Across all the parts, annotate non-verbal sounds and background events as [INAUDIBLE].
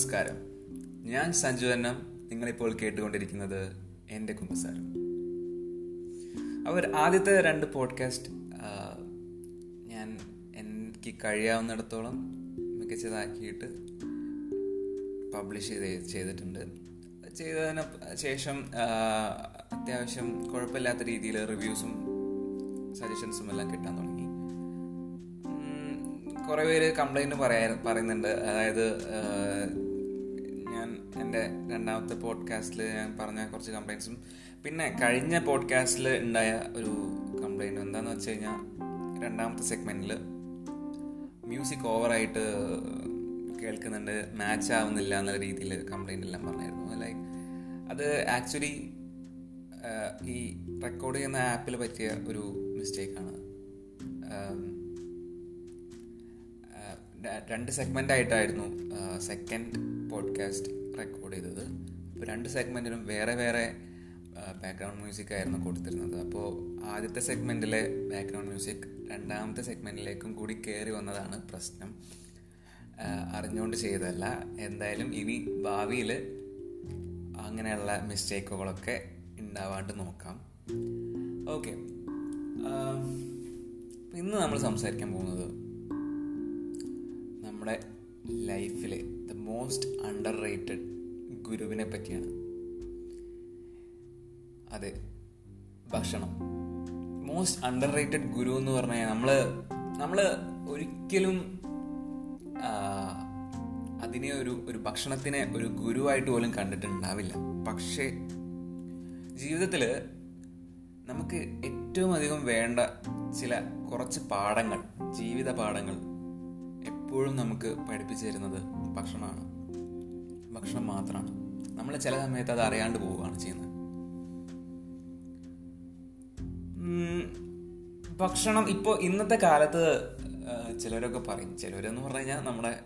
നമസ്കാരം. ഞാൻ സഞ്ജു അന്നം. നിങ്ങളിപ്പോൾ കേട്ടുകൊണ്ടിരിക്കുന്നത് എന്റെ കുമ്പസാരം. അവർ ആദ്യത്തെ രണ്ട് പോഡ്കാസ്റ്റ് ഞാൻ എനിക്ക് കഴിയാവുന്നിടത്തോളം മികച്ചതാക്കിയിട്ട് പബ്ലിഷ് ചെയ്ത് ചെയ്തിട്ടുണ്ട്. ചെയ്തതിന് ശേഷം അത്യാവശ്യം കുഴപ്പമില്ലാത്ത രീതിയിൽ റിവ്യൂസും സജഷൻസും എല്ലാം കിട്ടാൻ തുടങ്ങി. കുറേ പേര് കംപ്ലൈന്റ് പറയാ പറയുന്നുണ്ട്. അതായത് രണ്ടാമത്തെ പോഡ്കാസ്റ്റിൽ ഞാൻ പറഞ്ഞ കുറച്ച് കംപ്ലൈൻസും പിന്നെ കഴിഞ്ഞ പോഡ്കാസ്റ്റിൽ ഉണ്ടായ ഒരു കംപ്ലൈന്റ് എന്താണെന്ന് വെച്ച് കഴിഞ്ഞാൽ രണ്ടാമത്തെ സെഗ്മെന്റിൽ മ്യൂസിക് ഓവറായിട്ട് കേൾക്കുന്നുണ്ട് മാച്ച് ആവുന്നില്ല എന്നുള്ള രീതിയിൽ കംപ്ലൈന്റ് എല്ലാം പറഞ്ഞായിരുന്നു. ലൈക്ക് അത് ആക്ച്വലി ഈ റെക്കോർഡ് ചെയ്യുന്ന ആപ്പിൽ പറ്റിയ ഒരു മിസ്റ്റേക്കാണ് രണ്ട് സെഗ്മെന്റ് ആയിട്ടായിരുന്നു സെക്കൻഡ് പോഡ്കാസ്റ്റ് റെക്കോർഡ് ചെയ്തത്. അപ്പോൾ രണ്ട് സെഗ്മെന്റിലും വേറെ വേറെ ബാക്ക്ഗ്രൗണ്ട് മ്യൂസിക് ആയിരുന്നു കൊടുത്തിരുന്നത്. അപ്പോൾ ആദ്യത്തെ സെഗ്മെന്റിലെ ബാക്ക്ഗ്രൗണ്ട് മ്യൂസിക് രണ്ടാമത്തെ സെഗ്മെന്റിലേക്കും കൂടി കയറി വന്നതാണ് പ്രശ്നം. അറിഞ്ഞുകൊണ്ട് ചെയ്തതല്ല. എന്തായാലും ഇനി ഭാവിയിൽ അങ്ങനെയുള്ള മിസ്റ്റേക്കുകളൊക്കെ ഉണ്ടാവാണ്ട് നോക്കാം. ഓക്കെ ഇന്ന് നമ്മൾ സംസാരിക്കാൻ പോകുന്നത് നമ്മുടെ ലൈഫിലെ ദ മോസ്റ്റ് അണ്ടർ റേറ്റഡ് ഗുരുവിനെ പറ്റിയാണ്. അതെ ഭക്ഷണം. മോസ്റ്റ് അണ്ടർ റേറ്റഡ് ഗുരു എന്ന് പറഞ്ഞാൽ നമ്മൾ നമ്മൾ ഒരിക്കലും അതിനെ ഒരു ഒരു ഭക്ഷണത്തിനെ ഒരു ഗുരുവായിട്ട് പോലും കണ്ടിട്ടുണ്ടാവില്ല. പക്ഷേ ജീവിതത്തിൽ നമുക്ക് ഏറ്റവും അധികം വേണ്ട ചില കുറച്ച് പാഠങ്ങൾ ജീവിത പാഠങ്ങൾ എപ്പോഴും നമുക്ക് പഠിപ്പിച്ചു തരുന്നത് ഭക്ഷണമാണ്. ഭക്ഷണം മാത്രമാണ്. നമ്മൾ ചില സമയത്ത് അത് അറിയാണ്ട് പോവുകയാണ് ചെയ്യുന്നത്. ഭക്ഷണം ഇപ്പോൾ ഇന്നത്തെ കാലത്ത് ചിലരൊക്കെ പറയും. ചിലരെന്ന് പറഞ്ഞു കഴിഞ്ഞാൽ നമ്മുടെ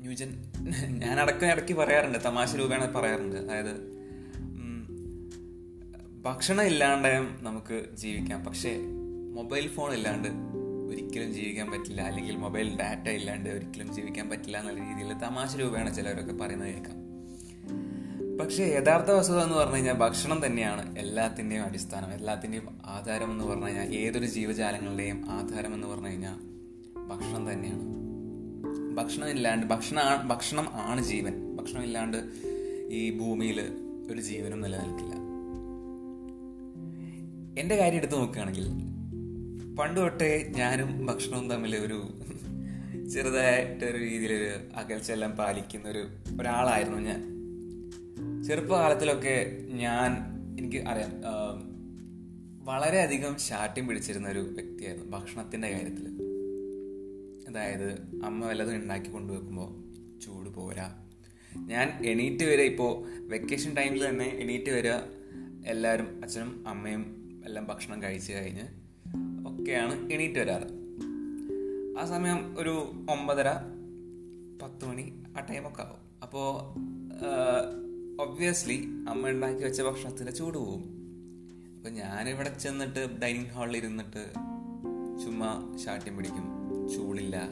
ന്യൂജൻ ഞാൻ അടക്ക ഇടയ്ക്ക് പറയാറുണ്ട് തമാശ രൂപേണ പറയാറുണ്ട്. അതായത് ഭക്ഷണം ഇല്ലാണ്ട് നമുക്ക് ജീവിക്കാം. പക്ഷേ മൊബൈൽ ഫോൺ ഇല്ലാണ്ട് ഒരിക്കലും ജീവിക്കാൻ പറ്റില്ല. അല്ലെങ്കിൽ മൊബൈൽ ഡാറ്റ ഇല്ലാണ്ട് ഒരിക്കലും ജീവിക്കാൻ പറ്റില്ല എന്നുള്ള രീതിയിൽ തമാശ രൂപേണ ചിലവരൊക്കെ പറയുന്നത് കേൾക്കാം. പക്ഷേ യഥാർത്ഥ വസ്തുത എന്ന് പറഞ്ഞു കഴിഞ്ഞാൽ ഭക്ഷണം തന്നെയാണ് എല്ലാത്തിന്റെയും അടിസ്ഥാനം. എല്ലാത്തിന്റെയും ആധാരം എന്ന് പറഞ്ഞു കഴിഞ്ഞാൽ ഏതൊരു ജീവജാലങ്ങളുടെയും ആധാരം എന്ന് പറഞ്ഞു കഴിഞ്ഞാൽ ഭക്ഷണം തന്നെയാണ്. ഭക്ഷണം ഇല്ലാണ്ട് ഭക്ഷണ ഭക്ഷണം ആണ് ജീവൻ. ഭക്ഷണം ഇല്ലാണ്ട് ഈ ഭൂമിയിൽ ഒരു ജീവനും നിലനിൽക്കില്ല. എന്റെ കാര്യം എടുത്ത് നോക്കുകയാണെങ്കിൽ പണ്ട് തൊട്ടേ ഞാനും ഭക്ഷണവും തമ്മിൽ ഒരു ചെറുതായിട്ടൊരു രീതിയിലൊരു അകൽച്ചെല്ലാം പാലിക്കുന്ന ഒരു ഒരാളായിരുന്നു ഞാൻ. ചെറുപ്പകാലത്തിലൊക്കെ ഞാൻ എനിക്ക് അറിയാം വളരെയധികം ശാഠ്യം പിടിച്ചിരുന്ന ഒരു വ്യക്തിയായിരുന്നു ഭക്ഷണത്തിന്റെ കാര്യത്തിൽ അതായത് അമ്മ വല്ലതും ഉണ്ടാക്കി കൊണ്ടുവെക്കുമ്പോൾ ചൂട് പോരാ. ഞാൻ എണീറ്റ് വരെ ഇപ്പോൾ വെക്കേഷൻ ടൈമിൽ തന്നെ എണീറ്റ് വരിക എല്ലാവരും അച്ഛനും അമ്മയും എല്ലാം ഭക്ഷണം കഴിച്ചു കഴിഞ്ഞ് ഒക്കെയാണ് എണീറ്റ് വരാറ്. ആ സമയം ഒരു ഒമ്പതര പത്ത് മണി ആ ടൈമൊക്കെ ആവും. അപ്പോൾ ഒബ്വിയസ്ലി അമ്മ ഉണ്ടാക്കി വെച്ച ഭക്ഷണത്തിന്റെ ചൂട് പോവും. അപ്പം ഞാനിവിടെ ചെന്നിട്ട് ഡൈനിങ് ഹാളിൽ ഇരുന്നിട്ട് ചുമ്മാ ശാഠ്യം പിടിക്കും. ചൂടില്ല.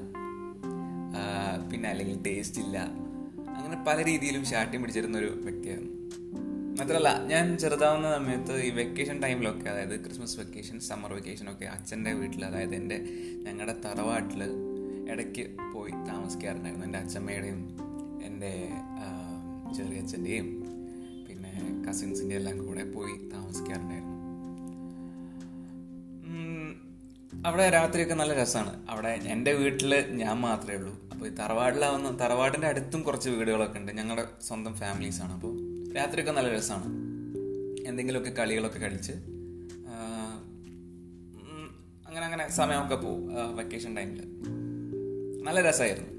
പിന്നെ അല്ലെങ്കിൽ ടേസ്റ്റ് ഇല്ല. അങ്ങനെ പല രീതിയിലും ശാഠ്യം പിടിച്ചിരുന്ന ഒരു വ്യക്തിയായിരുന്നു മാത്രമല്ല ഞാൻ ചെറുതാവുന്ന സമയത്ത് ഈ വെക്കേഷൻ ടൈമിലൊക്കെ അതായത് ക്രിസ്മസ് വെക്കേഷൻ സമ്മർ വെക്കേഷൻ ഒക്കെ അച്ഛന്റെ വീട്ടിൽ അതായത് എന്റെ ഞങ്ങളുടെ തറവാട്ടിൽ ഇടയ്ക്ക് പോയി താമസിക്കാറുണ്ടായിരുന്നു. എന്റെ അച്ഛമ്മയുടെയും എന്റെ ചെറിയച്ഛന്റെയും പിന്നെ കസിൻസിന്റെ എല്ലാം കൂടെ പോയി താമസിക്കാറുണ്ടായിരുന്നു. അവിടെ രാത്രിയൊക്കെ നല്ല രസമാണ്. അവിടെ എന്റെ വീട്ടിൽ ഞാൻ മാത്രമേ ഉള്ളൂ. അപ്പോൾ ഈ തറവാടിലാവുന്ന തറവാടിന്റെ അടുത്തും കുറച്ച് വീടുകളൊക്കെ ഉണ്ട്. ഞങ്ങളുടെ സ്വന്തം ഫാമിലീസാണ് അപ്പോൾ രാത്രിയൊക്കെ നല്ല രസമാണ്. എന്തെങ്കിലുമൊക്കെ കളികളൊക്കെ കളിച്ച് അങ്ങനെ അങ്ങനെ സമയമൊക്കെ പോകും വെക്കേഷൻ ടൈമിൽ നല്ല രസമായിരുന്നു.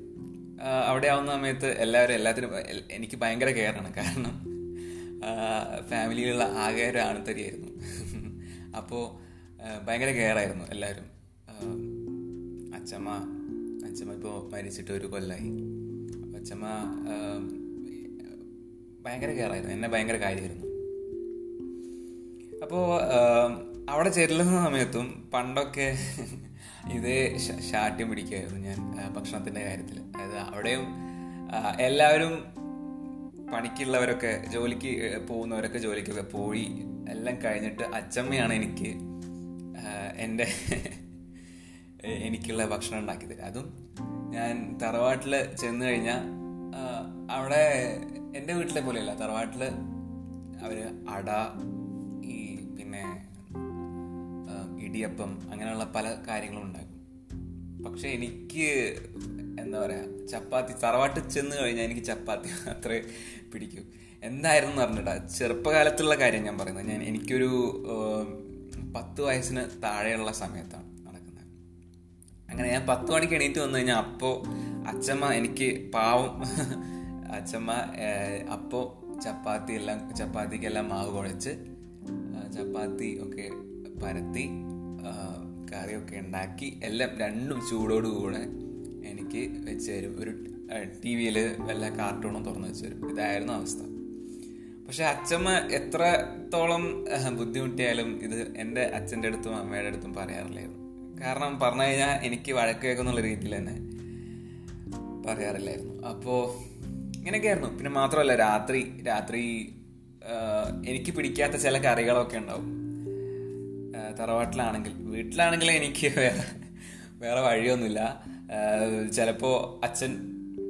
അവിടെ ആവുന്ന സമയത്ത് എല്ലാവരും എല്ലാത്തിനും എനിക്ക് ഭയങ്കര കെയറാണ്. കാരണം ഫാമിലിയിലുള്ള ആകെ ഒരു ആണത്തരിയായിരുന്നു അപ്പോൾ ഭയങ്കര കെയറായിരുന്നു എല്ലാവരും. അച്ഛമ്മ അച്ഛമ്മ ഇപ്പോൾ മരിച്ചിട്ട് ഒരു കൊല്ലായി. അച്ഛമ്മ ഭയങ്കര കെയറായിരുന്നു. എന്നെ ഭയങ്കര കാര്യമായിരുന്നു. അപ്പോൾ അവിടെ ചെല്ലുന്ന സമയത്തും പണ്ടൊക്കെ ഇതേ ശാഠ്യം പിടിക്കുമായിരുന്നു ഞാൻ ഭക്ഷണത്തിന്റെ കാര്യത്തിൽ അതായത് അവിടെയും എല്ലാവരും പണിക്കുള്ളവരൊക്കെ ജോലിക്ക് പോകുന്നവരൊക്കെ ജോലിക്കൊക്കെ പോയി എല്ലാം കഴിഞ്ഞിട്ട് അച്ചമ്മയാണ് എനിക്ക് എന്റെ [LAUGHS] എനിക്കുള്ള ഭക്ഷണം ഉണ്ടാക്കി തരും അതും ഞാൻ തറവാട്ടിൽ ചെന്ന് കഴിഞ്ഞാൽ അവിടെ എന്റെ വീട്ടിലെ പോലെയല്ല. തറവാട്ടിൽ അവർ അട ഈ പിന്നെ ഇടിയപ്പം അങ്ങനെയുള്ള പല കാര്യങ്ങളും ഉണ്ടാക്കും. പക്ഷെ എനിക്ക് എന്താ പറയാ ചപ്പാത്തി തറവാട്ടിൽ ചെന്ന് കഴിഞ്ഞാൽ എനിക്ക് ചപ്പാത്തി മാത്രമേ പിടിക്കൂ. എന്തായിരുന്നു പറഞ്ഞിട്ടാ ചെറുപ്പകാലത്തുള്ള കാര്യം ഞാൻ പറയുന്നത്. ഞാൻ എനിക്കൊരു പത്ത് വയസ്സിന് താഴെയുള്ള സമയത്താണ് നടക്കുന്നത്. അങ്ങനെ ഞാൻ പത്ത് മണിക്ക് എണീറ്റ് വന്നു കഴിഞ്ഞാൽ അപ്പോൾ അച്ഛമ്മ എനിക്ക് പാവം അച്ഛമ്മ അപ്പോൾ ചപ്പാത്തി എല്ലാം ചപ്പാത്തിക്കെല്ലാം മാവ് കുഴച്ച് ചപ്പാത്തി ഒക്കെ പരത്തി കറിയൊക്കെ ഉണ്ടാക്കി എല്ലാം രണ്ടും ചൂടോടുകൂടെ എനിക്ക് വെച്ച് തരും. ഒരു ടി വിയിൽ വല്ല കാർട്ടൂണും തുറന്ന് വെച്ച് തരും. ഇതായിരുന്നു അവസ്ഥ. പക്ഷെ അച്ഛമ്മ എത്രത്തോളം ബുദ്ധിമുട്ടിയാലും ഇത് എന്റെ അച്ഛന്റെ അടുത്തും അമ്മയുടെ അടുത്തും പറയാറില്ലായിരുന്നു കാരണം പറഞ്ഞു കഴിഞ്ഞാൽ എനിക്ക് വഴക്ക് കേൾക്കുന്നുള്ള രീതിയിൽ തന്നെ പറയാറില്ലായിരുന്നു. അപ്പോൾ ഇങ്ങനെയൊക്കെയായിരുന്നു. പിന്നെ മാത്രമല്ല രാത്രി രാത്രി എനിക്ക് പിടിക്കാത്ത ചില കറികളൊക്കെ ഉണ്ടാവും. തറവാട്ടിലാണെങ്കിൽ വീട്ടിലാണെങ്കിൽ എനിക്ക് വേറെ വേറെ വഴിയൊന്നുമില്ല. ചിലപ്പോൾ അച്ഛൻ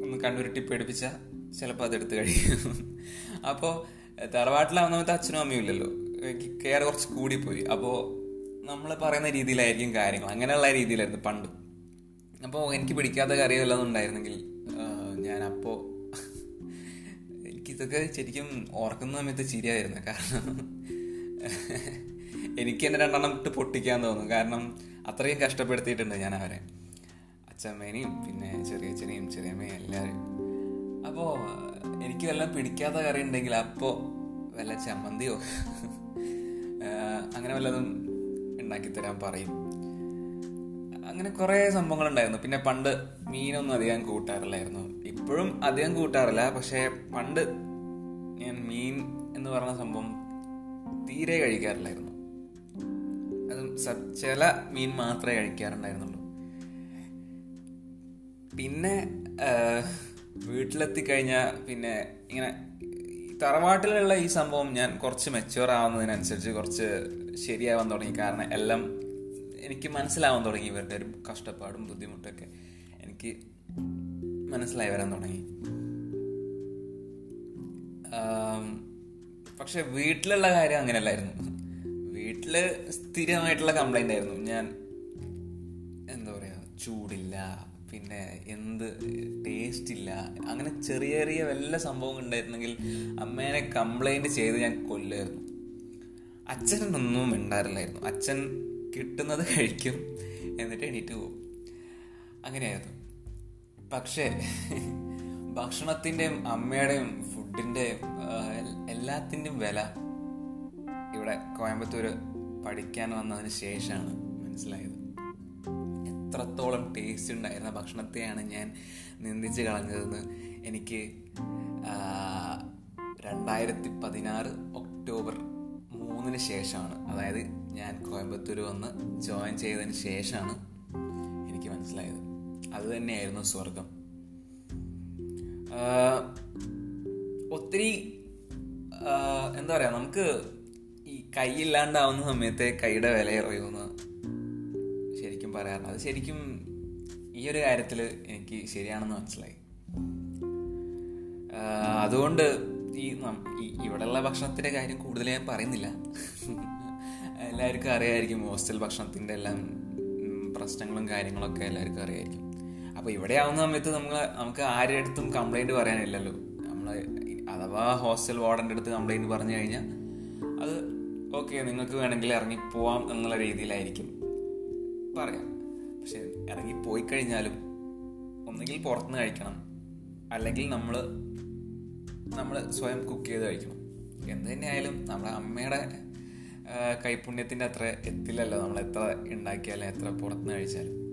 ഒന്ന് കണ്ണുരുട്ടി പേടിപ്പിച്ച ചിലപ്പോൾ അതെടുത്ത് കഴിയും. അപ്പോൾ തറവാട്ടിലാവുന്ന സമയത്ത് അച്ഛനും അമ്മയും ഇല്ലല്ലോ. എനിക്ക് കെയർ കുറച്ച് കൂടിപ്പോയി. അപ്പോൾ നമ്മൾ പറയുന്ന രീതിയിലായിരിക്കും കാര്യങ്ങൾ. അങ്ങനെയുള്ള രീതിയിലായിരുന്നു പണ്ട്. അപ്പോൾ എനിക്ക് പിടിക്കാത്ത കറിയോ വല്ലതും ഉണ്ടായിരുന്നെങ്കിൽ ഞാൻ അപ്പോൾ എനിക്കിതൊക്കെ ശരിക്കും ഓർക്കുന്ന സമയത്ത് ചിരിയായിരുന്നു. കാരണം എനിക്ക് എന്നെ രണ്ടെണ്ണം ഇട്ട് പൊട്ടിക്കാൻ തോന്നും. കാരണം അത്രയും കഷ്ടപ്പെടുത്തിയിട്ടുണ്ട് ഞാൻ അവരെ. അച്ഛമ്മേനെയും പിന്നെ ചെറിയച്ഛനെയും ചെറിയമ്മയും എല്ലാവരും അപ്പോൾ എനിക്ക് വല്ല പിടിക്കാത്ത കറി ഉണ്ടെങ്കിൽ അപ്പോൾ വല്ല ചമ്മന്തിയോ? അങ്ങനെ വല്ലതും ഉണ്ടാക്കി തരാൻ പറയും. അങ്ങനെ കുറേ സംഭവങ്ങളുണ്ടായിരുന്നു പിന്നെ പണ്ട് മീനൊന്നും അധികം കൂട്ടാറില്ലായിരുന്നു. ഇപ്പോഴും അധികം കൂട്ടാറില്ല. പക്ഷേ പണ്ട് ഞാൻ മീൻ എന്ന് പറഞ്ഞ സംഭവം തീരെ കഴിക്കാറില്ലായിരുന്നു. അതും ചില മീൻ മാത്രമേ കഴിക്കാറുണ്ടായിരുന്നുള്ളൂ. പിന്നെ വീട്ടിലെത്തി കഴിഞ്ഞാൽ പിന്നെ ഇങ്ങനെ തറവാട്ടിലുള്ള ഈ സംഭവം ഞാൻ കുറച്ച് മെച്ചുവർ ആവുന്നതിനനുസരിച്ച് കുറച്ച് ശരിയാവാൻ തുടങ്ങി. കാരണം എല്ലാം എനിക്ക് മനസ്സിലാവാൻ തുടങ്ങി. ഇവരുടെ ഒരു കഷ്ടപ്പാടും ബുദ്ധിമുട്ടൊക്കെ എനിക്ക് മനസ്സിലായി വരാൻ തുടങ്ങി. പക്ഷെ വീട്ടിലുള്ള കാര്യം അങ്ങനെയല്ലായിരുന്നു. വീട്ടിൽ സ്ഥിരമായിട്ടുള്ള കംപ്ലൈന്റ് ആയിരുന്നു. ഞാൻ എന്താ പറയാ ചൂടില്ല പിന്നെ എന്ത് ടേസ്റ്റ് ഇല്ല. അങ്ങനെ ചെറിയ ചെറിയ വല്ല സംഭവം ഉണ്ടായിരുന്നെങ്കിൽ അമ്മേനെ കംപ്ലൈന്റ് ചെയ്ത് ഞാൻ കൊല്ലായിരുന്നു. അച്ഛനൊന്നും ഉണ്ടാറില്ലായിരുന്നു അച്ഛൻ കിട്ടുന്നത് കഴിക്കും എന്നിട്ട് എണീറ്റ് പോകും. അങ്ങനെയായിരുന്നു. പക്ഷേ ഭക്ഷണത്തിന്റെയും അമ്മയുടെയും ഫുഡിന്റെയും എല്ലാത്തിന്റെയും വില ഇവിടെ കോയമ്പത്തൂർ പഠിക്കാൻ വന്നതിന് ശേഷമാണ് മനസ്സിലായത്. എത്രത്തോളം ടേസ്റ്റ് ഉണ്ടായിരുന്ന ഭക്ഷണത്തെയാണ് ഞാൻ നിന്ദിച്ച് കളഞ്ഞതെന്ന് എനിക്ക് രണ്ടായിരത്തി പതിനാറ് ഒക്ടോബർ മൂന്നിന് ശേഷമാണ്. അതായത് ഞാൻ കോയമ്പത്തൂർ വന്ന് ജോയിൻ ചെയ്തതിന് ശേഷമാണ് എനിക്ക് മനസ്സിലായത്. അത് തന്നെയായിരുന്നു സ്വർഗം ഒത്തിരി എന്താ പറയാ നമുക്ക് ഈ കൈയില്ലാണ്ടാവുന്ന സമയത്തെ കൈയുടെ വില അറിയുമെന്ന് ശരിക്കും പറയാറ് അത് ശരിക്കും ഈ ഒരു കാര്യത്തിൽ എനിക്ക് ശരിയാണെന്ന് മനസ്സിലായി. അതുകൊണ്ട് ഈ ഇവിടെയുള്ള ഭക്ഷണത്തിന്റെ കാര്യം കൂടുതൽ ഞാൻ പറയുന്നില്ല. എല്ലാവർക്കും അറിയായിരിക്കും ഹോസ്റ്റൽ ഭക്ഷണത്തിന്റെ എല്ലാം പ്രശ്നങ്ങളും കാര്യങ്ങളൊക്കെ എല്ലാവർക്കും അറിയായിരിക്കും. അപ്പോൾ ഇവിടെ ആവുന്ന സമയത്ത് നമ്മൾ നമുക്ക് ആരുടെ അടുത്തും കംപ്ലൈന്റ് പറയാനില്ലല്ലോ. നമ്മൾ അഥവാ ഹോസ്റ്റൽ വാർഡന്റെ അടുത്ത് കംപ്ലൈന്റ് പറഞ്ഞു കഴിഞ്ഞാൽ അത് ഓക്കെ നിങ്ങൾക്ക് വേണമെങ്കിൽ ഇറങ്ങിപ്പോവാം എന്നുള്ള രീതിയിലായിരിക്കും. പറയാം. പക്ഷെ ഇറങ്ങിപ്പോയി കഴിഞ്ഞാലും ഒന്നുകിൽ പുറത്തുനിന്ന് കഴിക്കണം. അല്ലെങ്കിൽ നമ്മൾ നമ്മൾ സ്വയം കുക്ക് ചെയ്ത് കഴിക്കണം. എന്ത് തന്നെയായാലും നമ്മുടെ അമ്മയുടെ കൈപുണ്യത്തിന്റെ അത്ര എത്തില്ലല്ലോ നമ്മൾ എത്ര ഉണ്ടാക്കിയാലും എത്ര പുറത്തുനിന്ന് കഴിച്ചാലും.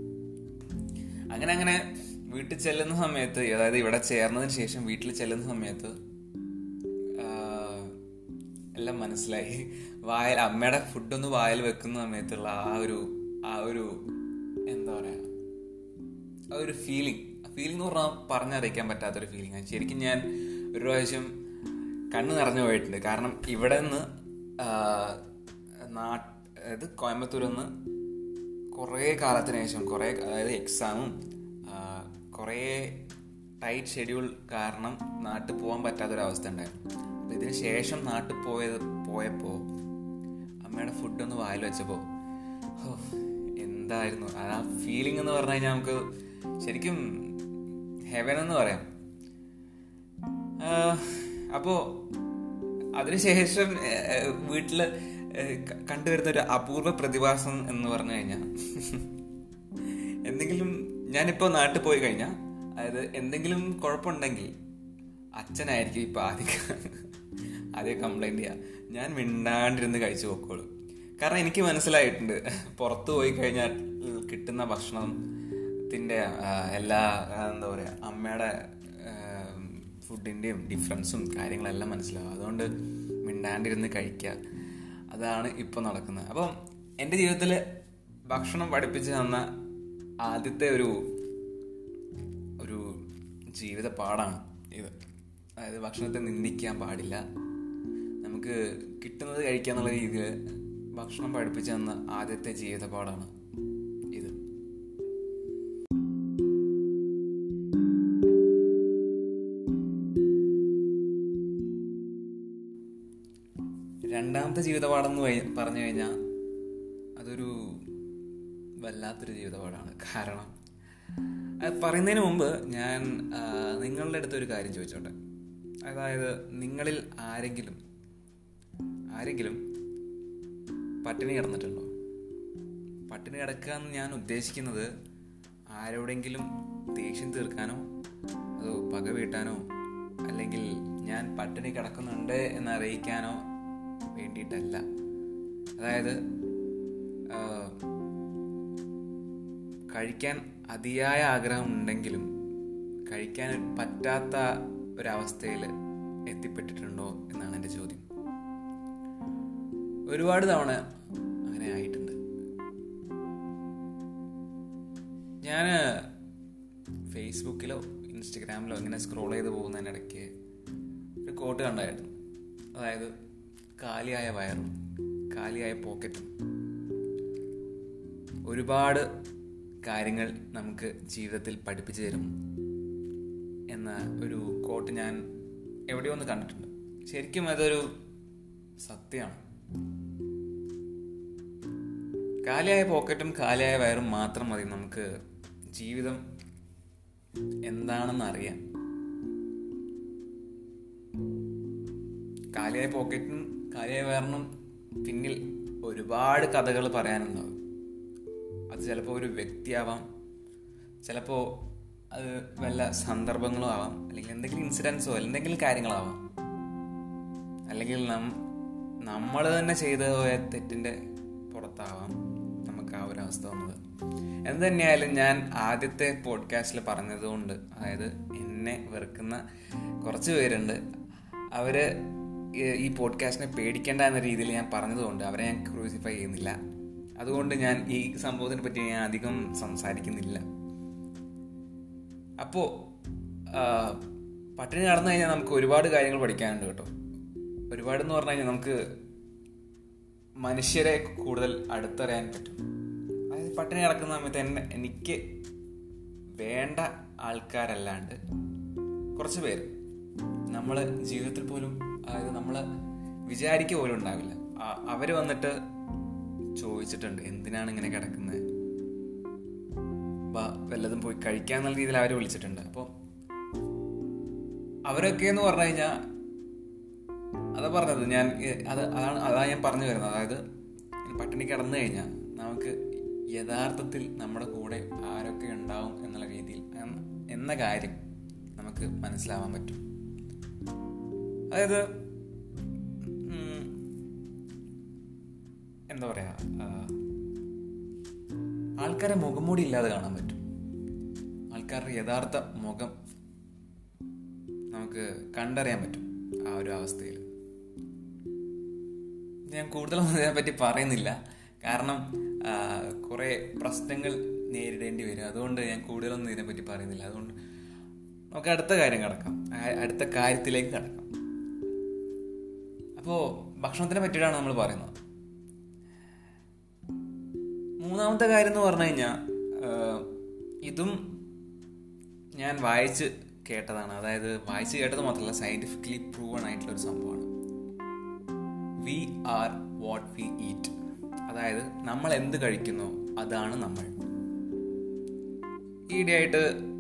അങ്ങനെ അങ്ങനെ വീട്ടിൽ ചെല്ലുന്ന സമയത്ത് അതായത് ഇവിടെ ചേർന്നതിന് ശേഷം വീട്ടിൽ ചെല്ലുന്ന സമയത്ത് എല്ലാം മനസ്സിലായി. വായൽ അമ്മയുടെ ഫുഡൊന്ന് വായൽ വെക്കുന്ന സമയത്തുള്ള ആ ഒരു ആ ഒരു എന്താ പറയാ ആ ഒരു ഫീലിംഗ് ഫീലിംഗ് എന്ന് പറഞ്ഞാൽ പറഞ്ഞറിയിക്കാൻ പറ്റാത്തൊരു ഫീലിംഗ് ശരിക്കും ഞാൻ ഒരു പ്രാവശ്യം കണ്ണ് നിറഞ്ഞു പോയിട്ടുണ്ട്. കാരണം ഇവിടെ നിന്ന് അതായത് കോയമ്പത്തൂരിൽ നിന്ന് കുറേ കാലത്തിന് ശേഷം കുറേ അതായത് എക്സാമും കുറേ ടൈറ്റ് ഷെഡ്യൂൾ കാരണം നാട്ടിൽ പോകാൻ പറ്റാത്തൊരവസ്ഥ ഉണ്ടായിരുന്നു. അപ്പം ഇതിന് ശേഷം നാട്ടിൽ പോയത് പോയപ്പോൾ അമ്മയുടെ ഫുഡൊന്ന് വായിൽ വെച്ചപ്പോൾ ഓ എന്തായിരുന്നു? ആ ഫീലിംഗ് എന്ന് പറഞ്ഞു കഴിഞ്ഞാൽ നമുക്ക് ശരിക്കും ഹെവൻ എന്ന് പറയാം. അപ്പോൾ അതിനുശേഷം വീട്ടിൽ കണ്ടുവരുന്ന ഒരു അപൂർവ പ്രതിഭാസം എന്ന് പറഞ്ഞു കഴിഞ്ഞാൽ എന്തെങ്കിലും ഞാനിപ്പോൾ നാട്ടിൽ പോയി കഴിഞ്ഞാൽ അതായത് എന്തെങ്കിലും കുഴപ്പമുണ്ടെങ്കിൽ അച്ഛനായിരിക്കും ഇപ്പം ആദ്യം ആദ്യം കംപ്ലൈന്റ് ചെയ്യുക ഞാൻ മിണ്ടാണ്ടിരുന്ന് കഴിച്ചു പോക്കോളൂ. കാരണം എനിക്ക് മനസ്സിലായിട്ടുണ്ട്. പുറത്തു പോയി കഴിഞ്ഞാൽ കിട്ടുന്ന ഭക്ഷണത്തിന്റെ എല്ലാ എന്താ പറയുക അമ്മയുടെ ഫുഡിന്റെയും ഡിഫറൻസും കാര്യങ്ങളെല്ലാം മനസ്സിലാവും. അതുകൊണ്ട് മിണ്ടാണ്ടിരുന്ന് കഴിക്കുക. അതാണ് ഇപ്പോൾ നടക്കുന്നത്. അപ്പം എന്റെ ജീവിതത്തിൽ ഭക്ഷണം പഠിപ്പിച്ച് തന്ന ആദ്യത്തെ ഒരു ഒരു ജീവിത പാടാണ് ഇത്. അതായത് ഭക്ഷണത്തെ നിന്ദിക്കാൻ പാടില്ല. നമുക്ക് കിട്ടുന്നത് കഴിക്കുക എന്നുള്ള രീതിയിൽ ഭക്ഷണം പഠിപ്പിച്ചു തന്ന ആദ്യത്തെ ജീവിതപാടാണ് ഇത്. രണ്ടാമത്തെ ജീവിതപാഠം എന്ന് പറഞ്ഞു കഴിഞ്ഞാൽ അതൊരു വല്ലാത്തൊരു ജീവിതപാഠമാണ് കാരണം പറയുന്നതിന് മുമ്പ് ഞാൻ നിങ്ങളുടെ അടുത്ത് ഒരു കാര്യം ചോദിച്ചോട്ടെ. അതായത് നിങ്ങളിൽ ആരെങ്കിലും ആരെങ്കിലും പട്ടിണി കിടന്നിട്ടുണ്ടോ? പട്ടിണി കിടക്കുക എന്ന് ഞാൻ ഉദ്ദേശിക്കുന്നത് ആരോടെങ്കിലും ദേഷ്യം തീർക്കാനോ അതോ പക വീട്ടാനോ അല്ലെങ്കിൽ ഞാൻ പട്ടിണി കിടക്കുന്നുണ്ട് എന്ന് അറിയിക്കാനോ വേണ്ടിയിട്ടല്ല. അതായത് കഴിക്കാൻ അതിയായ ആഗ്രഹം ഉണ്ടെങ്കിലും കഴിക്കാൻ പറ്റാത്ത ഒരവസ്ഥയിൽ എത്തിപ്പെട്ടിട്ടുണ്ടോ എന്നാണ് എന്റെ ചോദ്യം. ഒരുപാട് തവണ അങ്ങനെ ആയിട്ടുണ്ട്. ഞാൻ ഫേസ്ബുക്കിലോ ഇൻസ്റ്റഗ്രാമിലോ ഇങ്ങനെ സ്ക്രോൾ ചെയ്ത് പോകുന്നതിനിടയ്ക്ക് ഒരു കോട്ട് കണ്ടായിരുന്നു. അതായത് കാലിയായ വയറും കാലിയായ പോക്കറ്റും ഒരുപാട് കാര്യങ്ങൾ നമുക്ക് ജീവിതത്തിൽ പഠിപ്പിച്ചു തരും എന്ന ഒരു കോട്ട് ഞാൻ എവിടെയോ ഒന്ന് കണ്ടിട്ടുണ്ട്. ശരിക്കും അതൊരു സത്യമാണ്. കാലിയായ പോക്കറ്റും കാലിയായ വയറും മാത്രം മതി നമുക്ക് ജീവിതം എന്താണെന്ന് അറിയാൻ. കാലിയായ പോക്കറ്റിനും കാലിയായ വയറിനും പിന്നിൽ ഒരുപാട് കഥകൾ പറയാനുണ്ടാവും. അത് ചിലപ്പോൾ ഒരു വ്യക്തിയാവാം ചിലപ്പോൾ അത് വല്ല സന്ദർഭങ്ങളും ആവാം അല്ലെങ്കിൽ എന്തെങ്കിലും ഇൻസിഡൻസോ എന്തെങ്കിലും കാര്യങ്ങളാവാം. അല്ലെങ്കിൽ നം നമ്മൾ തന്നെ ചെയ്തു പോയ തെറ്റിന്റെ പുറത്താവാം. നമുക്ക് ആ ഒരു അവസ്ഥ വന്നത്. എന്ത് തന്നെയായാലും ഞാൻ ആദ്യത്തെ പോഡ്കാസ്റ്റിൽ പറഞ്ഞതുകൊണ്ട് അതായത് എന്നെ വെറുക്കുന്ന കുറച്ച് പേരുണ്ട് അവർ ഈ പോഡ്കാസ്റ്റിനെ പേടിക്കേണ്ട എന്ന രീതിയിൽ ഞാൻ പറഞ്ഞതുകൊണ്ട് അവരെ ഞാൻ ക്രൂസിഫൈ ചെയ്യുന്നില്ല. അതുകൊണ്ട് ഞാൻ ഈ സംഭവത്തിനെ പറ്റി ഞാൻ അധികം സംസാരിക്കുന്നില്ല. അപ്പോൾ പട്ടിണി നടന്നു കഴിഞ്ഞാൽ നമുക്ക് ഒരുപാട് കാര്യങ്ങൾ പഠിക്കാനുണ്ട് കേട്ടോ. ഒരുപാടെന്ന് പറഞ്ഞു കഴിഞ്ഞാൽ നമുക്ക് മനുഷ്യരെ കൂടുതൽ അടുത്തറിയാൻ പറ്റും. പട്ടിണി കിടക്കുന്ന സമയത്ത് എന്നെ എനിക്ക് വേണ്ട ആൾക്കാരല്ലാണ്ട് കുറച്ച് പേര് നമ്മൾ ജീവിതത്തിൽ പോലും അതായത് നമ്മൾ വിചാരിക്കുക പോലും ഉണ്ടാവില്ല. അവർ വന്നിട്ട് ചോദിച്ചിട്ടുണ്ട് എന്തിനാണ് ഇങ്ങനെ കിടക്കുന്നത് വല്ലതും പോയി കഴിക്കാൻ നല്ല രീതിയിൽ അവർ വിളിച്ചിട്ടുണ്ട്. അപ്പോൾ അവരൊക്കെ എന്ന് പറഞ്ഞു കഴിഞ്ഞാൽ അതാ പറഞ്ഞത് ഞാൻ അത് അതാണ് അതാ ഞാൻ പറഞ്ഞു വരുന്നത്. അതായത് പട്ടിണി കിടന്നു കഴിഞ്ഞാൽ നമുക്ക് യഥാർത്ഥത്തിൽ നമ്മുടെ കൂടെ ആരൊക്കെ ഉണ്ടാവും എന്നുള്ള രീതിയിൽ എന്ന കാര്യം നമുക്ക് മനസ്സിലാവാൻ പറ്റും. അതായത് എന്താ പറയാ ആൾക്കാരെ മുഖംമൂടി ഇല്ലാതെ കാണാൻ പറ്റും. ആൾക്കാരുടെ യഥാർത്ഥ മുഖം നമുക്ക് കണ്ടറിയാൻ പറ്റും ആ ഒരു അവസ്ഥയിൽ. ഞാൻ കൂടുതലൊന്നും ഇതിനെപ്പറ്റി പറയുന്നില്ല. കാരണം കുറേ പ്രശ്നങ്ങൾ നേരിടേണ്ടി വരും. അതുകൊണ്ട് ഞാൻ കൂടുതലൊന്നും ഇതിനെപ്പറ്റി പറയുന്നില്ല. അതുകൊണ്ട് നമുക്ക് അടുത്ത കാര്യം കടക്കാം. അടുത്ത കാര്യത്തിലേക്ക് കടക്കാം. അപ്പോൾ ഭക്ഷണത്തിനെ പറ്റിയിട്ടാണ് നമ്മൾ പറയുന്നത്. മൂന്നാമത്തെ കാര്യം എന്ന് പറഞ്ഞു കഴിഞ്ഞാൽ ഇതും ഞാൻ വായിച്ച് കേട്ടതാണ്. അതായത് വായിച്ച് കേട്ടത് മാത്രമല്ല സയന്റിഫിക്കലി പ്രൂവൺ ആയിട്ടുള്ള ഒരു സംഭവമാണ്. We are what we eat അതായത് നമ്മൾ എന്ത് കഴിക്കുന്നു അതാണ് നമ്മൾ. ഈയിടെയായിട്ട്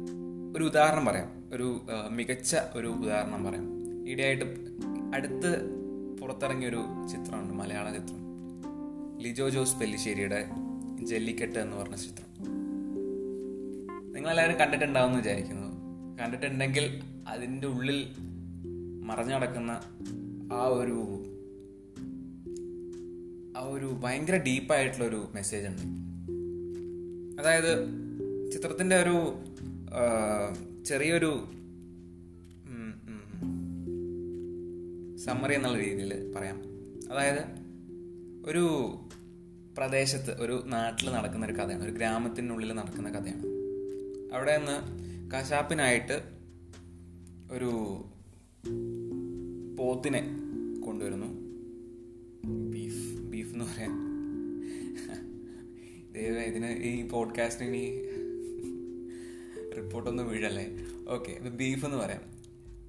ഒരു ഉദാഹരണം പറയാം. ഒരു മികച്ച ഒരു ഉദാഹരണം പറയാം. ഈയിടെയായിട്ട് അടുത്ത് പുറത്തിറങ്ങിയൊരു ചിത്രമുണ്ട് മലയാള ചിത്രം. ലിജോ ജോസ് പെല്ലിശ്ശേരിയുടെ ജല്ലിക്കെട്ട് എന്ന് പറഞ്ഞ ചിത്രം. നിങ്ങളെല്ലാവരും കണ്ടിട്ടുണ്ടാവും എന്ന് വിചാരിക്കുന്നു. കണ്ടിട്ടുണ്ടെങ്കിൽ അതിന്റെ ഉള്ളിൽ മറഞ്ഞു കിടക്കുന്ന ആ ഒരു ആ ഒരു ഭയങ്കര ഡീപ്പായിട്ടുള്ള ഒരു മെസ്സേജ് ഉണ്ട്. അതായത് ചിത്രത്തിന്റെ ഒരു ചെറിയൊരു സമ്മറി എന്നുള്ള രീതിയിൽ പറയാം. അതായത് ഒരു പ്രദേശത്ത് ഒരു നാട്ടിൽ നടക്കുന്ന ഒരു കഥയാണ് ഒരു ഗ്രാമത്തിനുള്ളിൽ നടക്കുന്ന കഥയാണ്. അവിടെ നിന്ന് കശാപ്പിനായിട്ട് ഒരു പോത്തിനെ കൊണ്ടുവരുന്നു. എന്ന് പറയാൻ ദൈവം ഇതിന് ഈ പോഡ്കാസ്റ്റിന് ഇനി റിപ്പോർട്ടൊന്നും വീഴല്ലേ? ഓക്കെ അപ്പോൾ ബീഫ് എന്ന് പറയാം.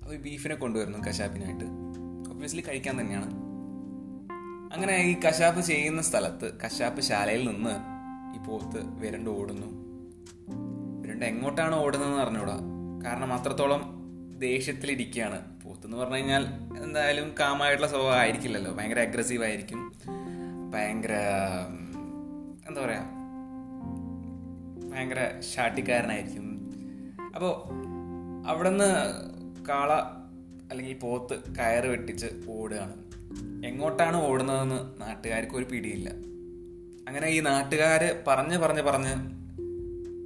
അപ്പോൾ ബീഫിനെ കൊണ്ടുവരുന്നു കശാപ്പിനായിട്ട്. ഒബ്വിയസ്ലി കഴിക്കാൻ തന്നെയാണ്. അങ്ങനെ ഈ കശാപ്പ് ചെയ്യുന്ന സ്ഥലത്ത് കശാപ്പ് ശാലയിൽ നിന്ന് ഈ പോത്ത് വിരണ്ട് ഓടുന്നു. വിരണ്ട് എങ്ങോട്ടാണ് ഓടുന്നതെന്ന് അറിഞ്ഞൂടാ. കാരണം അത്രത്തോളം ദേഷ്യത്തിലിരിക്കുകയാണ്. പോത്ത് എന്ന് പറഞ്ഞു കഴിഞ്ഞാൽ എന്തായാലും കാമായിട്ടുള്ള സ്വഭാവം ആയിരിക്കില്ലല്ലോ. ഭയങ്കര അഗ്രസീവ് ആയിരിക്കും. ഭയങ്കര എന്താ പറയുക ഭയങ്കര ഷാട്ടിക്കാരനായിരിക്കും അപ്പോൾ അവിടുന്ന് കാള അല്ലെങ്കിൽ പോത്ത് കയറ് വെട്ടിച്ച് ഓടുകയാണ്. എങ്ങോട്ടാണ് ഓടുന്നതെന്ന് നാട്ടുകാർക്ക് ഒരു പിടിയില്ല. അങ്ങനെ ഈ നാട്ടുകാർ പറഞ്ഞ് പറഞ്ഞ് പറഞ്ഞ്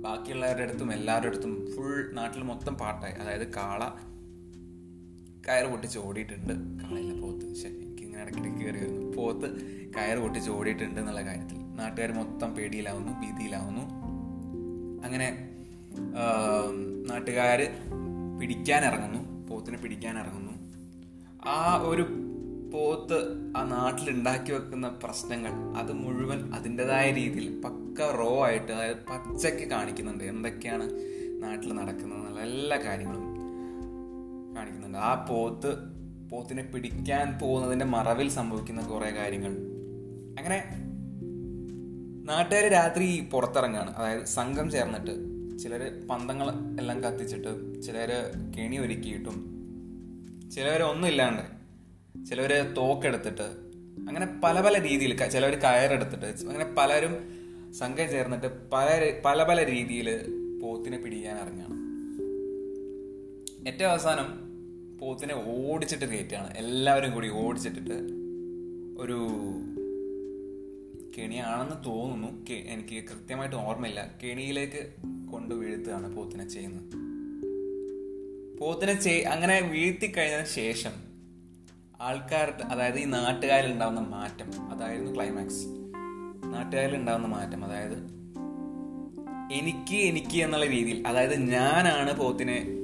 ബാക്കിയുള്ളവരുടെ അടുത്തും എല്ലാവരുടെ അടുത്തും ഫുൾ നാട്ടിൽ മൊത്തം പാട്ടായി. അതായത് കാള കയറ് പൊട്ടിച്ച് ഓടിയിട്ടുണ്ട്. കാളയില്ല പോത്ത്. ശരി. ഇങ്ങനെ ഇടയ്ക്കിടയ്ക്ക് കയറി വരുന്നു. പോത്ത് കയർ പൊട്ടിച്ച് ഓടിയിട്ടുണ്ട് എന്നുള്ള കാര്യത്തിൽ. നാട്ടുകാർ മൊത്തം പേടിയിലാവുന്നു ഭീതിയിലാവുന്നു. അങ്ങനെ നാട്ടുകാർ പിടിക്കാൻ ഇറങ്ങുന്നു പോത്തിനെ പിടിക്കാൻ ഇറങ്ങുന്നു ആ ഒരു പോത്ത് ആ നാട്ടിൽ ഉണ്ടാക്കി വെക്കുന്ന പ്രശ്നങ്ങൾ അത് മുഴുവൻ അതിന്റെതായ രീതിയിൽ പക്ക റോ ആയിട്ട് അതായത് പച്ചയ്ക്ക് കാണിക്കുന്നുണ്ട്. എന്തൊക്കെയാണ് നാട്ടിൽ നടക്കുന്നത് എന്നുള്ള എല്ലാ കാര്യങ്ങളും കാണിക്കുന്നുണ്ട്. ആ പോത്ത് പോത്തിനെ പിടിക്കാൻ പോകുന്നതിന്റെ മറവിൽ സംഭവിക്കുന്ന കുറേ കാര്യങ്ങൾ. അങ്ങനെ നാട്ടുകാർ രാത്രി പുറത്തിറങ്ങുകയാണ് അതായത് സംഘം ചേർന്നിട്ട് ചിലർ പന്തങ്ങൾ എല്ലാം കത്തിച്ചിട്ട് ചിലർ കെണി ഒരുക്കിയിട്ടും ചിലവര് ഒന്നും ഇല്ലാണ്ട് ചിലവര് തോക്കെടുത്തിട്ട് അങ്ങനെ പല പല രീതിയിൽ ചിലവർ കയറെടുത്തിട്ട് അങ്ങനെ പലരും സംഘം ചേർന്നിട്ട് പല പല പല രീതിയിൽ പോത്തിനെ പിടിക്കാൻ ഇറങ്ങുകയാണ് ഏറ്റവും അവസാനം പോത്തിനെ ഓടിച്ചിട്ട് കയറ്റാണ് എല്ലാവരും കൂടി ഓടിച്ചിട്ടിട്ട് ഒരു കെണിയാണെന്ന് തോന്നുന്നു. എനിക്ക് കൃത്യമായിട്ട് ഓർമ്മയില്ല. കെണിയിലേക്ക് കൊണ്ട് വീഴ്ത്തുകയാണ് പോത്തിനെ ചെയ്യുന്നത്. പോത്തിനെ ചെയ് അങ്ങനെ വീഴ്ത്തി കഴിഞ്ഞതിന് ശേഷം ആൾക്കാരുടെ അതായത് ഈ നാട്ടുകാരിൽ ഉണ്ടാവുന്ന മാറ്റം അതായിരുന്നു ക്ലൈമാക്സ് നാട്ടുകാരിൽ ഉണ്ടാവുന്ന മാറ്റം അതായത് എനിക്ക് എനിക്ക് എന്നുള്ള രീതിയിൽ അതായത് ഞാനാണ് പോത്തിനെ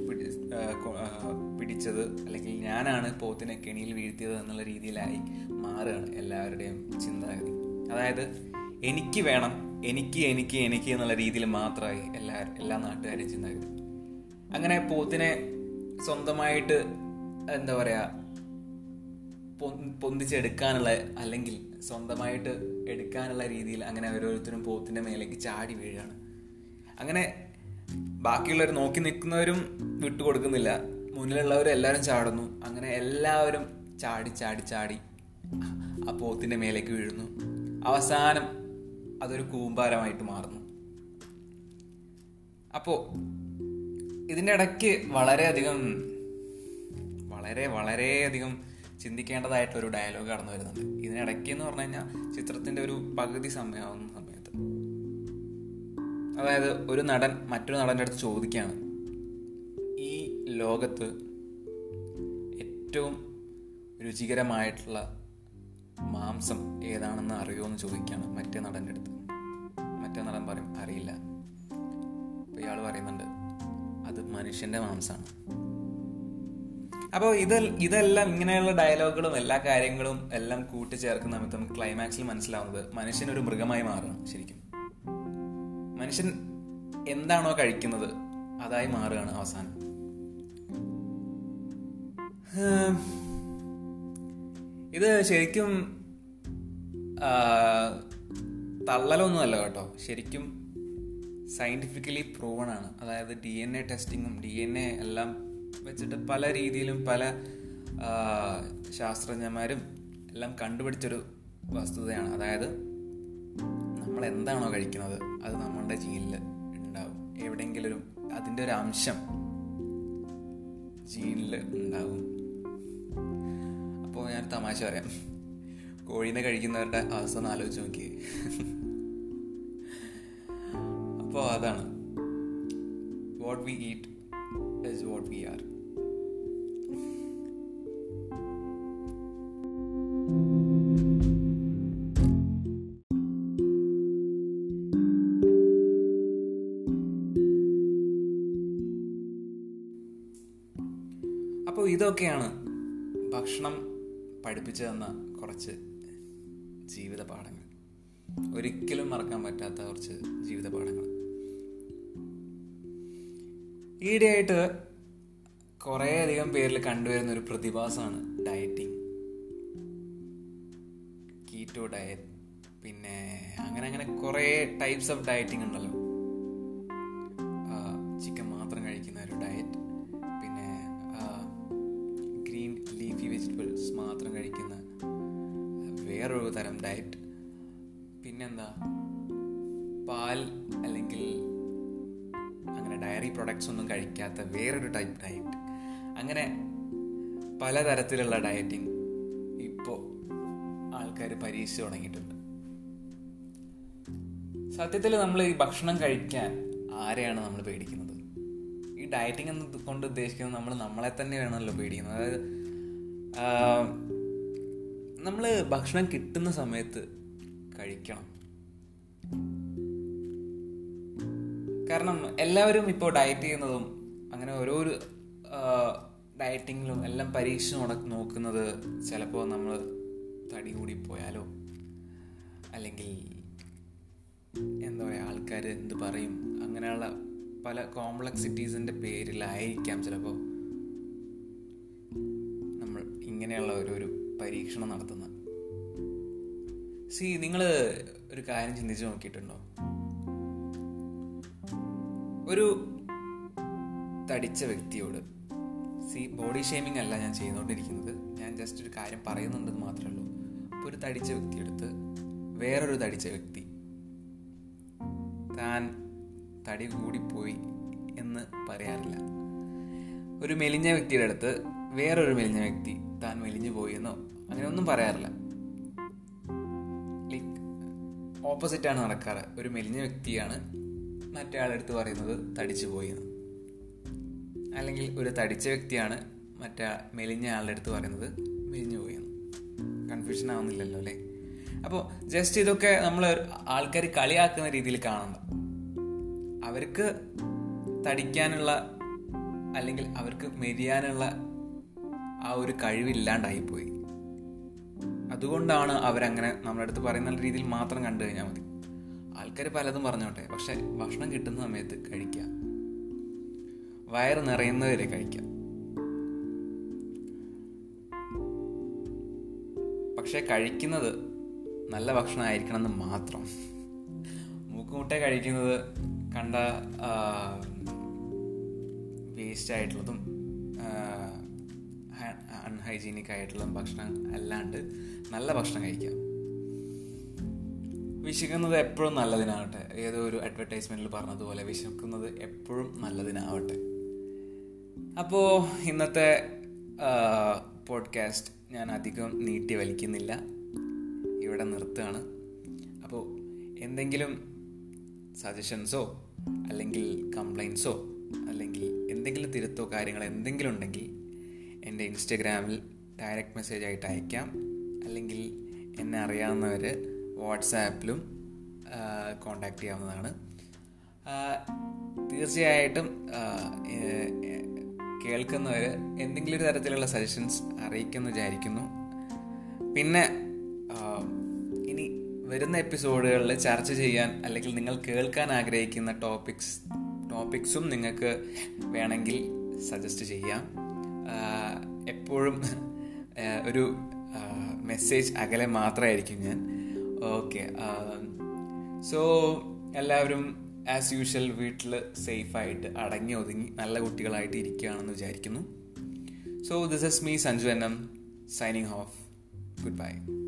പിടിച്ചത് അല്ലെങ്കിൽ ഞാനാണ് പോത്തിനെ കെണിയിൽ വീഴ്ത്തിയത് എന്നുള്ള രീതിയിലായി മാറുകയാണ് എല്ലാവരുടെയും ചിന്താഗതി. അതായത് എനിക്ക് വേണം എനിക്ക് എനിക്ക് എനിക്ക് എന്നുള്ള രീതിയിൽ മാത്രമായി എല്ലാ എല്ലാ നാട്ടുകാരും ചിന്താഗതി. അങ്ങനെ പോത്തിനെ സ്വന്തമായിട്ട് എന്താ പറയുക പൊന്തിച്ചെടുക്കാനുള്ള അല്ലെങ്കിൽ സ്വന്തമായിട്ട് എടുക്കാനുള്ള രീതിയിൽ അങ്ങനെ ഓരോരുത്തരും പോത്തിന്റെ മേലേക്ക് ചാടി വീഴുകയാണ്. അങ്ങനെ ബാക്കിയുള്ളവർ നോക്കി നിൽക്കുന്നവരും വിട്ടുകൊടുക്കുന്നില്ല. മുന്നിലുള്ളവർ എല്ലാവരും ചാടുന്നു. അങ്ങനെ എല്ലാവരും ചാടി ചാടി ചാടി ആ പോത്തിന്റെ മേലേക്ക് വീഴുന്നു. അവസാനം അതൊരു കൂമ്പാരമായിട്ട് മാറുന്നു. അപ്പോ ഇതിന്റെ ഇടയ്ക്ക് വളരെയധികം വളരെ വളരെയധികം ചിന്തിക്കേണ്ടതായിട്ടൊരു ഡയലോഗ് കടന്നു വരുന്നുണ്ട്. ഇതിനിടയ്ക്ക് എന്ന് പറഞ്ഞു കഴിഞ്ഞാൽ ചിത്രത്തിന്റെ ഒരു പകുതി സമയമാവുന്ന സമയത്ത്. അതായത് ഒരു നടൻ മറ്റൊരു നടന്റെ അടുത്ത് ചോദിക്കുകയാണ്. ലോകത്ത് ഏറ്റവും രുചികരമായിട്ടുള്ള മാംസം ഏതാണെന്ന് അറിയോ എന്ന് ചോദിക്കുകയാണ് മറ്റേ നടന്റെ അടുത്ത്. മറ്റേ നടൻ പറയും അറിയില്ല. അപ്പോൾ ഇയാൾ പറയുന്നുണ്ട് അത് മനുഷ്യന്റെ മാംസമാണ് അപ്പോൾ ഇത് ഇതെല്ലാം ഇങ്ങനെയുള്ള ഡയലോഗുകളും എല്ലാ കാര്യങ്ങളും എല്ലാം കൂട്ടിച്ചേർക്കുന്ന സമയത്ത് നമുക്ക് ക്ലൈമാക്സിൽ മനസ്സിലാവുന്നത് മനുഷ്യൻ ഒരു മൃഗമായി മാറുകയാണ് ശരിക്കും. മനുഷ്യൻ എന്താണോ കഴിക്കുന്നത് അതായി മാറുകയാണ് അവസാനം. ഇത് ശരിക്കും തള്ളലൊന്നുമല്ല കേട്ടോ. ശരിക്കും സയന്റിഫിക്കലി പ്രൂവൺ ആണ്. അതായത് ഡി എൻ എ ടെസ്റ്റിങ്ങും ഡി എൻ എ എല്ലാം വെച്ചിട്ട് പല രീതിയിലും പല ശാസ്ത്രജ്ഞന്മാരും എല്ലാം കണ്ടുപിടിച്ചൊരു വസ്തുതയാണ്. അതായത് നമ്മൾ എന്താണോ കഴിക്കുന്നത് അത് നമ്മളുടെ ജീനിൽ ഉണ്ടാവും. എവിടെയെങ്കിലും ഒരു അതിന്റെ ഒരു അംശം ജീനിൽ ഉണ്ടാവും. അപ്പോൾ ഞാൻ തമാശ പറയാം. കോഴീനെ കഴിക്കുന്നവരുടെ അവസ്ഥ ഒന്ന് ആലോചിച്ച് നോക്കി. അപ്പോൾ അതാണ്. What we eat is what we are അപ്പോൾ ഇതൊക്കെയാണ് ഭക്ഷണം പഠിപ്പിച്ചു തന്ന കുറച്ച് ജീവിത പാഠങ്ങൾ ഒരിക്കലും മറക്കാൻ പറ്റാത്ത കുറച്ച് ജീവിത പാഠങ്ങൾ ഈയിടെയായിട്ട് കുറേയധികം പേരിൽ കണ്ടുവരുന്ന ഒരു പ്രതിഭാസമാണ് ഡയറ്റിംഗ് കീറ്റോ ഡയറ്റ് പിന്നെ അങ്ങനെ അങ്ങനെ കുറേ ടൈപ്സ് ഓഫ് ഡയറ്റിംഗ് ഉണ്ടല്ലോ. പലതരത്തിലുള്ള ഡയറ്റിംഗ് ഇപ്പോൾ ആൾക്കാർ പരീക്ഷിച്ച് തുടങ്ങിയിട്ടുണ്ട്. സത്യത്തിൽ നമ്മൾ ഈ ഭക്ഷണം കഴിക്കാൻ ആരെയാണ് നമ്മൾ പേടിക്കുന്നത്? ഈ ഡയറ്റിംഗ് എന്ന് കൊണ്ട് ഉദ്ദേശിക്കുന്നത് നമ്മൾ നമ്മളെ തന്നെ വേണമല്ലോ പേടിക്കുന്നത്. അതായത് നമ്മൾ ഭക്ഷണം കിട്ടുന്ന സമയത്ത് കഴിക്കണം. കാരണം എല്ലാവരും ഇപ്പോൾ ഡയറ്റ് ചെയ്യുന്നതും അങ്ങനെ ഓരോരു ഡയറ്റിങ്ങിലും എല്ലാം പരീക്ഷ നോക്കുന്നത് ചിലപ്പോൾ നമ്മൾ തടി കൂടി പോയാലോ? അല്ലെങ്കിൽ എന്താ പറയുക ആൾക്കാർ എന്ത് പറയും? അങ്ങനെയുള്ള പല കോംപ്ലക്സിറ്റീസിന്റെ പേരിലായിരിക്കാം ചിലപ്പോൾ നമ്മൾ ഇങ്ങനെയുള്ള ഒരു ഒരു പരീക്ഷണം നടത്തുന്നത്. സി നിങ്ങൾ ഒരു കാര്യം ചിന്തിച്ച് നോക്കിയിട്ടുണ്ടോ? ഒരു തടിച്ച വ്യക്തിയോട് സി ബോഡി ഷേമിംഗ് അല്ല ഞാൻ ചെയ്തുകൊണ്ടിരിക്കുന്നത്. ഞാൻ ജസ്റ്റ് ഒരു കാര്യം പറയുന്നുണ്ടെന്ന് മാത്രമേ ഉള്ളൂ. ഇപ്പോൾ ഒരു തടിച്ച വ്യക്തിയെടുത്ത് വേറൊരു തടിച്ച വ്യക്തി താൻ തടി കൂടിപ്പോയി എന്ന് പറയാറില്ല. ഒരു മെലിഞ്ഞ വ്യക്തിയുടെ അടുത്ത് വേറൊരു മെലിഞ്ഞ വ്യക്തി താൻ മെലിഞ്ഞു പോയി എന്നോ അങ്ങനെ ഒന്നും പറയാറില്ല. ലൈക്ക് ഓപ്പോസിറ്റാണ് നടക്കാറ്. ഒരു മെലിഞ്ഞ വ്യക്തിയാണ് മറ്റേ ആളെടുത്ത് പറയുന്നത് തടിച്ചു പോയി അല്ലെങ്കിൽ ഒരു തടിച്ച വ്യക്തിയാണ് മറ്റേ മെലിഞ്ഞ ആളുടെ അടുത്ത് പറയുന്നത് മെലിഞ്ഞു പോയി കൺഫ്യൂഷൻ ആവുന്നില്ലല്ലോ അല്ലേ? അപ്പോൾ ജസ്റ്റ് ഇതൊക്കെ നമ്മൾ ആൾക്കാർ കളിയാക്കുന്ന രീതിയിൽ കാണണ്ട അവർക്ക് തടിക്കാനുള്ള അല്ലെങ്കിൽ അവർക്ക് മെരിയാനുള്ള ആ ഒരു കഴിവില്ലാണ്ടായിപ്പോയി അതുകൊണ്ടാണ് അവരങ്ങനെ നമ്മുടെ അടുത്ത് പറയുന്ന രീതിയിൽ മാത്രം കണ്ടു കഴിഞ്ഞാൽ മതി. ആൾക്കാർ പലതും പറഞ്ഞോട്ടെ പക്ഷെ ഭക്ഷണം കിട്ടുന്ന സമയത്ത് കഴിക്കുക. വയറ് നിറയുന്നവരെ കഴിക്കാം. പക്ഷെ കഴിക്കുന്നത് നല്ല ഭക്ഷണമായിരിക്കണം എന്ന് മാത്രം. മൂക്കുമുട്ട കഴിക്കുന്നത് കണ്ട വേസ്റ്റ് ആയിട്ടുള്ളതും അൺഹൈജീനിക് ആയിട്ടുള്ള ഭക്ഷണം അല്ലാണ്ട് നല്ല ഭക്ഷണം കഴിക്കാം. വിശക്കുന്നത് എപ്പോഴും നല്ലതിനാവട്ടെ. ഏതോ ഒരു അഡ്വർടൈസ്മെന്റിൽ പറഞ്ഞതുപോലെ വിശക്കുന്നത് എപ്പോഴും നല്ലതിനാവട്ടെ. അപ്പോൾ ഇന്നത്തെ പോഡ്കാസ്റ്റ് ഞാൻ അധികം നീട്ടി വലിക്കുന്നില്ല. ഇവിടെ നിർത്തുകയാണ്. അപ്പോൾ എന്തെങ്കിലും സജഷൻസോ അല്ലെങ്കിൽ കംപ്ലൈൻസോ അല്ലെങ്കിൽ എന്തെങ്കിലും തിരുത്തോ കാര്യങ്ങൾ എന്തെങ്കിലും ഉണ്ടെങ്കിൽ എന്റെ ഇൻസ്റ്റഗ്രാമിൽ ഡയറക്റ്റ് മെസ്സേജ് ആയിട്ട് അയക്കാം. അല്ലെങ്കിൽ എന്നെ അറിയാവുന്നവർ വാട്സാപ്പിലും കോണ്ടാക്ട് ചെയ്യാവുന്നതാണ്. തീർച്ചയായിട്ടും കേൾക്കുന്നവർ എന്തെങ്കിലും ഒരു തരത്തിലുള്ള സജഷൻസ് അറിയിക്കുമെന്ന് വിചാരിക്കുന്നു. പിന്നെ ഇനി വരുന്ന എപ്പിസോഡുകളിൽ ചർച്ച ചെയ്യാൻ അല്ലെങ്കിൽ നിങ്ങൾ കേൾക്കാൻ ആഗ്രഹിക്കുന്ന ടോപ്പിക്സ് ടോപ്പിക്സും നിങ്ങൾക്ക് വേണമെങ്കിൽ സജസ്റ്റ് ചെയ്യാം. എപ്പോഴും ഒരു മെസ്സേജ് അകലെ മാത്രമായിരിക്കും ഞാൻ. ഓക്കെ സോ എല്ലാവരും ആസ് യൂഷ്വൽ വീട്ടിൽ സേഫായിട്ട് അടങ്ങി ഒതുങ്ങി നല്ല കുട്ടികളായിട്ട് ഇരിക്കുകയാണെന്ന് വിചാരിക്കുന്നു. So this is me Sanju N M signing off good bye